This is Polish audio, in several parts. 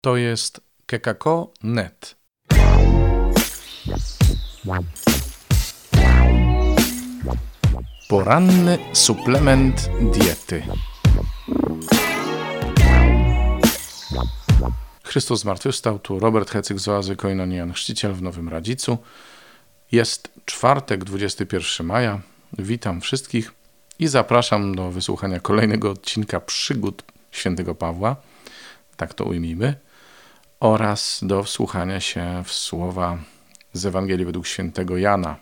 To jest kekako.net. Poranny suplement diety. Chrystus zmartwychwstał, tu Robert Hecyk z Oazy Koinonian, chrzciciel w Nowym Radzicu. Jest czwartek, 21 maja. Witam wszystkich i zapraszam do wysłuchania kolejnego odcinka przygód świętego Pawła, tak to ujmijmy, oraz do wsłuchania się w słowa z Ewangelii według świętego Jana.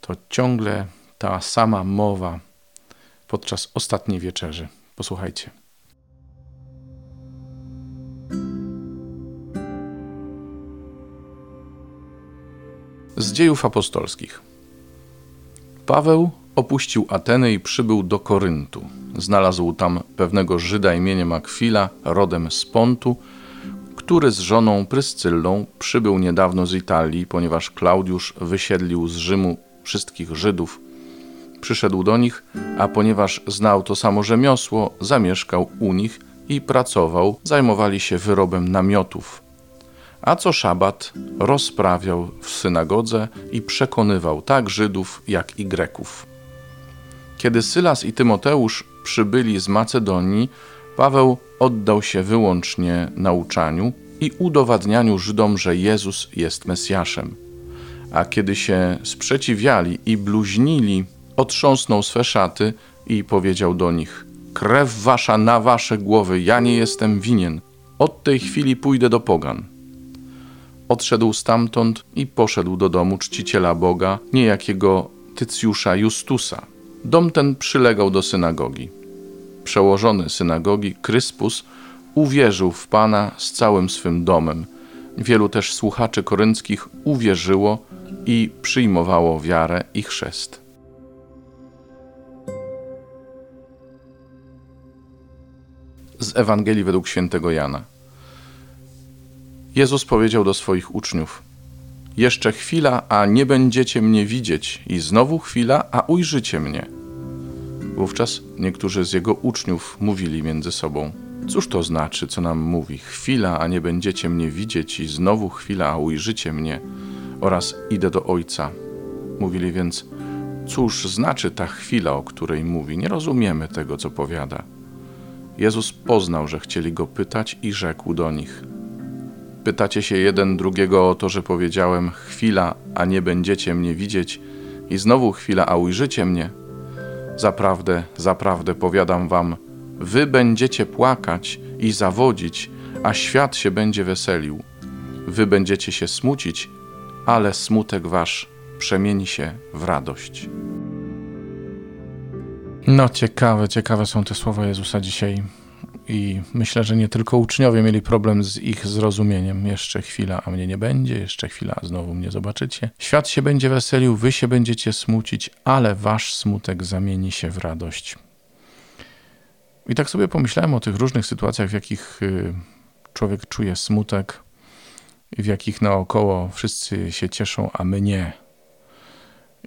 To ciągle ta sama mowa podczas ostatniej wieczerzy. Posłuchajcie. Z dziejów apostolskich. Paweł opuścił Atenę i przybył do Koryntu. Znalazł tam pewnego Żyda imieniem Akwila, rodem z Pontu, który z żoną Pryscyllą przybył niedawno z Italii, ponieważ Klaudiusz wysiedlił z Rzymu wszystkich Żydów. Przyszedł do nich, a ponieważ znał to samo rzemiosło, zamieszkał u nich i pracował, zajmowali się wyrobem namiotów. A co szabat rozprawiał w synagodze i przekonywał tak Żydów, jak i Greków. Kiedy Sylas i Tymoteusz przybyli z Macedonii, Paweł oddał się wyłącznie nauczaniu i udowadnianiu Żydom, że Jezus jest Mesjaszem. A kiedy się sprzeciwiali i bluźnili, otrząsnął swe szaty i powiedział do nich: Krew wasza na wasze głowy, ja nie jestem winien. Od tej chwili pójdę do Pogan. Odszedł stamtąd i poszedł do domu czciciela Boga, niejakiego Tycjusza Justusa. Dom ten przylegał do synagogi. Przełożony synagogi, Kryspus, uwierzył w Pana z całym swym domem. Wielu też słuchaczy korynckich uwierzyło i przyjmowało wiarę i chrzest. Z Ewangelii według świętego Jana. Jezus powiedział do swoich uczniów: Jeszcze chwila, a nie będziecie mnie widzieć, i znowu chwila, a ujrzycie mnie. Wówczas niektórzy z jego uczniów mówili między sobą: Cóż to znaczy, co nam mówi? Chwila, a nie będziecie mnie widzieć, i znowu chwila, a ujrzycie mnie, oraz idę do Ojca. Mówili więc: Cóż znaczy ta chwila, o której mówi? Nie rozumiemy tego, co powiada. Jezus poznał, że chcieli go pytać i rzekł do nich: Pytacie się jeden drugiego o to, że powiedziałem: Chwila, a nie będziecie mnie widzieć, i znowu chwila, a ujrzycie mnie. Zaprawdę, zaprawdę powiadam wam, wy będziecie płakać i zawodzić, a świat się będzie weselił. Wy będziecie się smucić, ale smutek wasz przemieni się w radość. No, ciekawe, ciekawe są te słowa Jezusa dzisiaj. I myślę, że nie tylko uczniowie mieli problem z ich zrozumieniem. Jeszcze chwila, a mnie nie będzie, jeszcze chwila, a znowu mnie zobaczycie. Świat się będzie weselił, wy się będziecie smucić, ale wasz smutek zamieni się w radość. I tak sobie pomyślałem o tych różnych sytuacjach, w jakich y, człowiek czuje smutek w jakich naokoło wszyscy się cieszą, a my nie.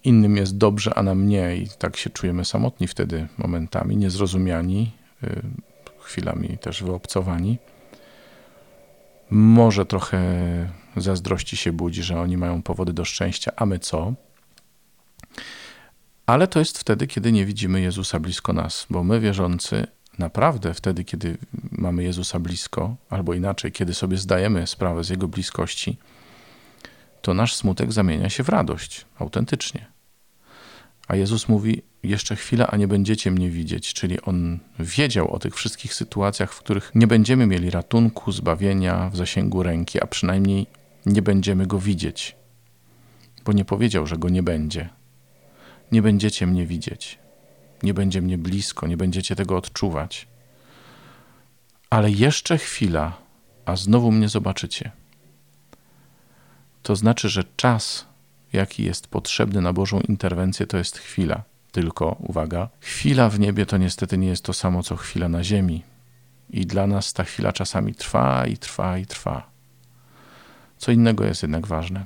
Innym jest dobrze, a nam nie, i tak się czujemy samotni wtedy momentami, niezrozumiani, y, chwilami też wyobcowani. Może trochę zazdrości się budzi, że oni mają powody do szczęścia, a my co? Ale to jest wtedy, kiedy nie widzimy Jezusa blisko nas, bo my wierzący naprawdę wtedy, kiedy mamy Jezusa blisko, albo inaczej, kiedy sobie zdajemy sprawę z Jego bliskości, to nasz smutek zamienia się w radość, autentycznie. A Jezus mówi: Jeszcze chwila, a nie będziecie mnie widzieć. Czyli on wiedział o tych wszystkich sytuacjach, w których nie będziemy mieli ratunku, zbawienia w zasięgu ręki, a przynajmniej nie będziemy go widzieć. Bo nie powiedział, że go nie będzie. Nie będziecie mnie widzieć. Nie będzie mnie blisko, nie będziecie tego odczuwać. Ale jeszcze chwila, a znowu mnie zobaczycie. To znaczy, że czas jaki jest potrzebny na Bożą interwencję, to jest chwila. Tylko, uwaga, chwila w niebie to niestety nie jest to samo, co chwila na ziemi. I dla nas ta chwila czasami trwa i trwa i trwa. Co innego jest jednak ważne,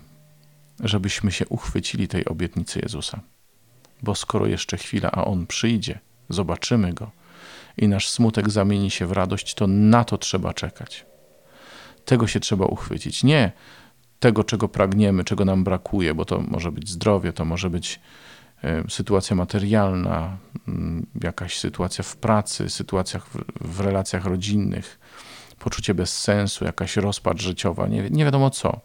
żebyśmy się uchwycili tej obietnicy Jezusa. Bo skoro jeszcze chwila, a On przyjdzie, zobaczymy Go i nasz smutek zamieni się w radość, to na to trzeba czekać. Tego się trzeba uchwycić. Nie tego, czego pragniemy, czego nam brakuje, bo to może być zdrowie, to może być e, sytuacja materialna, mm, jakaś sytuacja w pracy, sytuacja w, relacjach rodzinnych, poczucie bezsensu, jakaś rozpacz życiowa, nie, nie wiadomo co.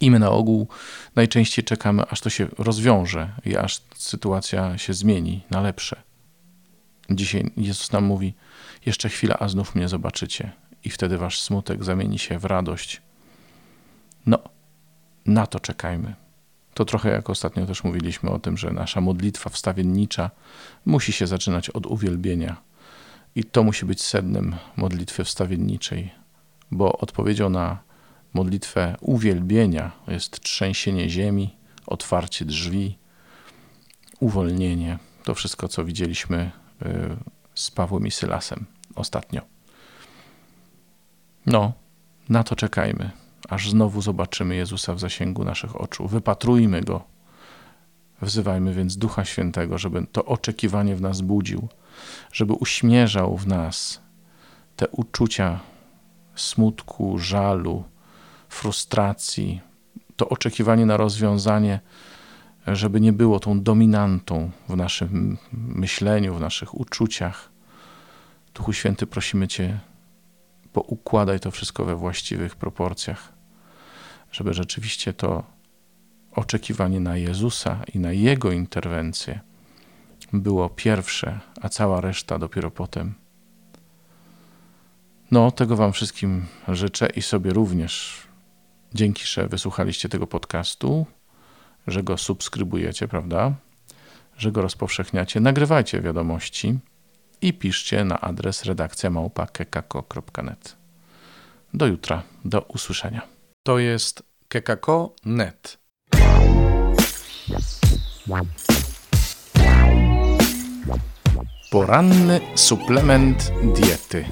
I my na ogół najczęściej czekamy, aż to się rozwiąże i aż sytuacja się zmieni na lepsze. Dzisiaj Jezus nam mówi: Jeszcze chwila, a znów mnie zobaczycie, i wtedy wasz smutek zamieni się w radość. No, na to czekajmy. To trochę jak ostatnio też mówiliśmy o tym, że nasza modlitwa wstawiennicza musi się zaczynać od uwielbienia. I to musi być sednem modlitwy wstawienniczej, bo odpowiedzią na modlitwę uwielbienia jest trzęsienie ziemi, otwarcie drzwi, uwolnienie. To wszystko, co widzieliśmy y, z Pawłem i Sylasem ostatnio. No, na to czekajmy, aż znowu zobaczymy Jezusa w zasięgu naszych oczu. Wypatrujmy go. Wzywajmy więc Ducha Świętego, żeby to oczekiwanie w nas budził, żeby uśmierzał w nas te uczucia smutku, żalu, frustracji, to oczekiwanie na rozwiązanie, żeby nie było tą dominantą w naszym myśleniu, w naszych uczuciach. Duchu Święty, prosimy Cię, poukładaj to wszystko we właściwych proporcjach, żeby rzeczywiście to oczekiwanie na Jezusa i na Jego interwencję było pierwsze, a cała reszta dopiero potem. No, tego Wam wszystkim życzę i sobie również. Dzięki, że wysłuchaliście tego podcastu, że go subskrybujecie, prawda? Że go rozpowszechniacie. Nagrywajcie wiadomości i piszcie na adres redakcja małpa.kekako.net. Do jutra, do usłyszenia. To jest kekako.net. Poranny suplement diety.